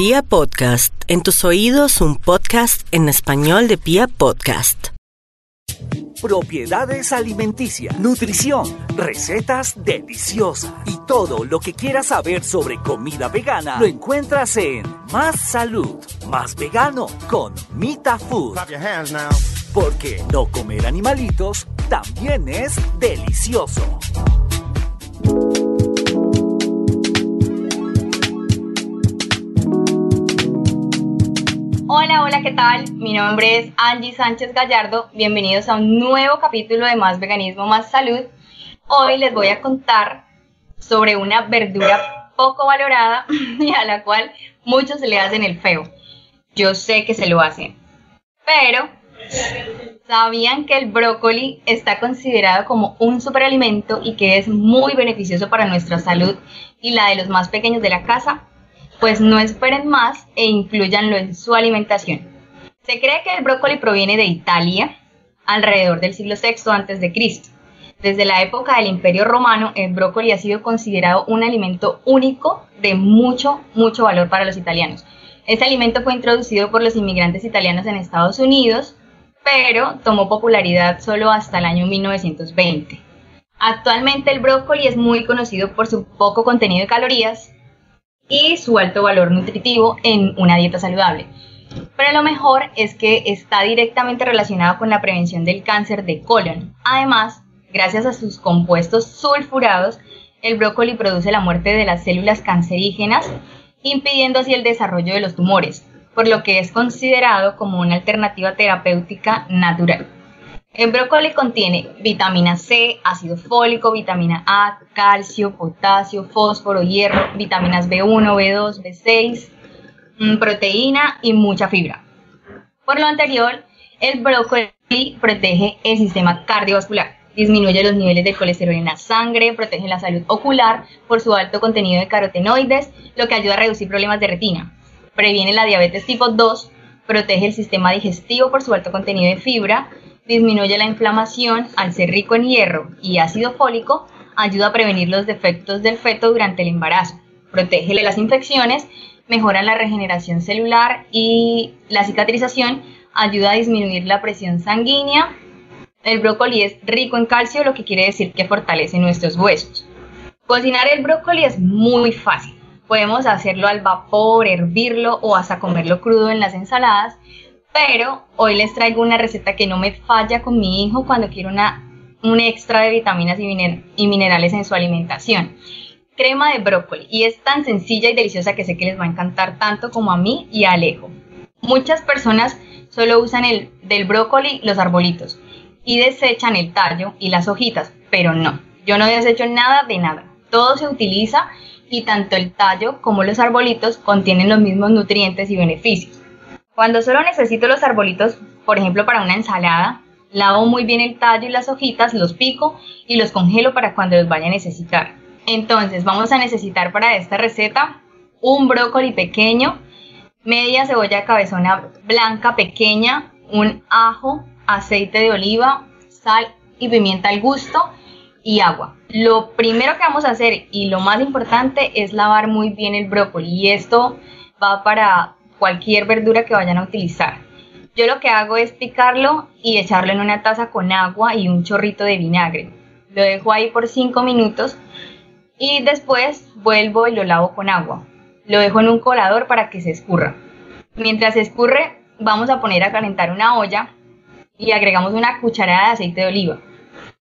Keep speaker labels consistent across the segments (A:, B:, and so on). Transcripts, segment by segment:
A: Pia Podcast, en tus oídos un podcast en español de Pia Podcast.
B: Propiedades alimenticias, nutrición, recetas deliciosas y todo lo que quieras saber sobre comida vegana lo encuentras en Más Salud, Más Vegano con Mita Food.
C: Clap your hands now.
B: Porque no comer animalitos también es delicioso.
D: Hola, hola, ¿qué tal? Mi nombre es Angie Sánchez Gallardo. Bienvenidos a un nuevo capítulo de Más Veganismo, Más Salud. Hoy les voy a contar sobre una verdura poco valorada y a la cual muchos se le hacen el feo. Yo sé que se lo hacen. Pero, ¿sabían que el brócoli está considerado como un superalimento y que es muy beneficioso para nuestra salud y la de los más pequeños de la casa? Pues no esperen más e incluyanlo en su alimentación. Se cree que el brócoli proviene de Italia alrededor del siglo VI a.C. Desde la época del Imperio Romano, el brócoli ha sido considerado un alimento único de mucho, mucho valor para los italianos. Este alimento fue introducido por los inmigrantes italianos en Estados Unidos, pero tomó popularidad solo hasta el año 1920. Actualmente el brócoli es muy conocido por su poco contenido de calorías, y su alto valor nutritivo en una dieta saludable. Pero lo mejor es que está directamente relacionado con la prevención del cáncer de colon. Además, gracias a sus compuestos sulfurados, el brócoli produce la muerte de las células cancerígenas, impidiendo así el desarrollo de los tumores, por lo que es considerado como una alternativa terapéutica natural. El brócoli contiene vitamina C, ácido fólico, vitamina A, calcio, potasio, fósforo, hierro, vitaminas B1, B2, B6, proteína y mucha fibra. Por lo anterior, el brócoli protege el sistema cardiovascular, disminuye los niveles de colesterol en la sangre, protege la salud ocular por su alto contenido de carotenoides, lo que ayuda a reducir problemas de retina, previene la diabetes tipo 2, protege el sistema digestivo por su alto contenido de fibra, disminuye la inflamación al ser rico en hierro y ácido fólico, ayuda a prevenir los defectos del feto durante el embarazo, protege de las infecciones, mejora la regeneración celular y la cicatrización, ayuda a disminuir la presión sanguínea. El brócoli es rico en calcio, lo que quiere decir que fortalece nuestros huesos. Cocinar el brócoli es muy fácil. Podemos hacerlo al vapor, hervirlo o hasta comerlo crudo en las ensaladas pero hoy les traigo una receta que no me falla con mi hijo cuando quiero una, un extra de vitaminas y, minerales en su alimentación. Crema de brócoli y es tan sencilla y deliciosa que sé que les va a encantar tanto como a mí y a Alejo. Muchas personas solo usan el del brócoli los arbolitos y desechan el tallo y las hojitas, pero no, yo no desecho nada de nada. Todo se utiliza y tanto el tallo como los arbolitos contienen los mismos nutrientes y beneficios. Cuando solo necesito los arbolitos, por ejemplo para una ensalada, lavo muy bien el tallo y las hojitas, los pico y los congelo para cuando los vaya a necesitar. Entonces vamos a necesitar para esta receta un brócoli pequeño, media cebolla cabezona blanca pequeña, un ajo, aceite de oliva, sal y pimienta al gusto y agua. Lo primero que vamos a hacer y lo más importante es lavar muy bien el brócoli y esto va para cualquier verdura que vayan a utilizar. Yo lo que hago es picarlo y echarlo en una taza con agua y un chorrito de vinagre. Lo dejo ahí por 5 minutos y después vuelvo y lo lavo con agua. Lo dejo en un colador para que se escurra. Mientras se escurre, vamos a poner a calentar una olla y agregamos una cucharada de aceite de oliva.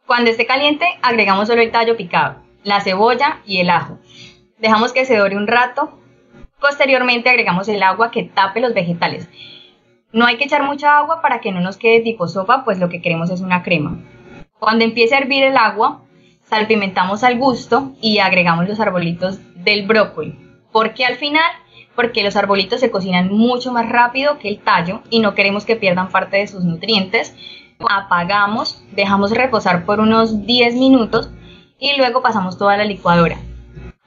D: Cuando esté caliente, agregamos solo el tallo picado, la cebolla y el ajo. Dejamos que se dore un rato Posteriormente agregamos el agua que tape los vegetales. No hay que echar mucha agua para que no nos quede tipo sopa, pues lo que queremos es una crema. Cuando empiece a hervir el agua, salpimentamos al gusto y agregamos los arbolitos del brócoli. ¿Por qué al final? Porque los arbolitos se cocinan mucho más rápido que el tallo y no queremos que pierdan parte de sus nutrientes. Apagamos, dejamos reposar por unos 10 minutos y luego pasamos toda la licuadora.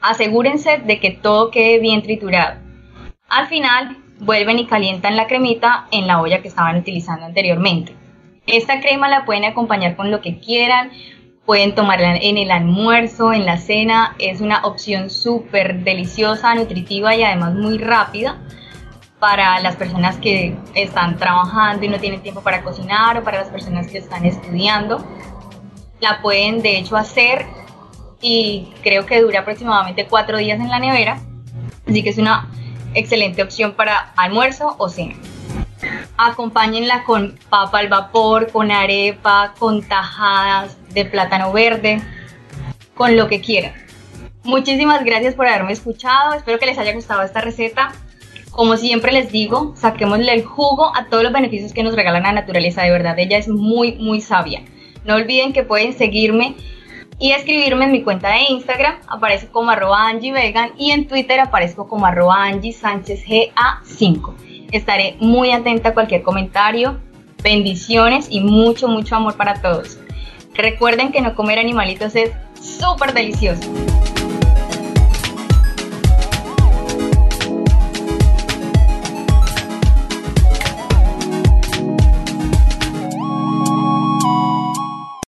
D: Asegúrense de que todo quede bien triturado. Al final, vuelven y calientan la cremita en la olla que estaban utilizando anteriormente. Esta crema la pueden acompañar con lo que quieran, pueden tomarla en el almuerzo, en la cena, es una opción súper deliciosa, nutritiva y además muy rápida. para las personas que están trabajando y no tienen tiempo para cocinar o para las personas que están estudiando. La pueden de hecho hacer y creo que dura aproximadamente cuatro días en la nevera, así que es una excelente opción para almuerzo o cena. Acompáñenla con papa al vapor, con arepa, con tajadas de plátano verde, con lo que quieran. Muchísimas gracias por haberme escuchado, espero que les haya gustado esta receta. Como siempre les digo, saquémosle el jugo a todos los beneficios que nos regala la naturaleza, de verdad, ella es muy, muy sabia. No olviden que pueden seguirme y escribirme en mi cuenta de Instagram, aparece como arroba y en Twitter aparezco como arroba Angie Sánchez GA5. Estaré muy atenta a cualquier comentario, bendiciones y mucho, mucho amor para todos. Recuerden que no comer animalitos es súper delicioso.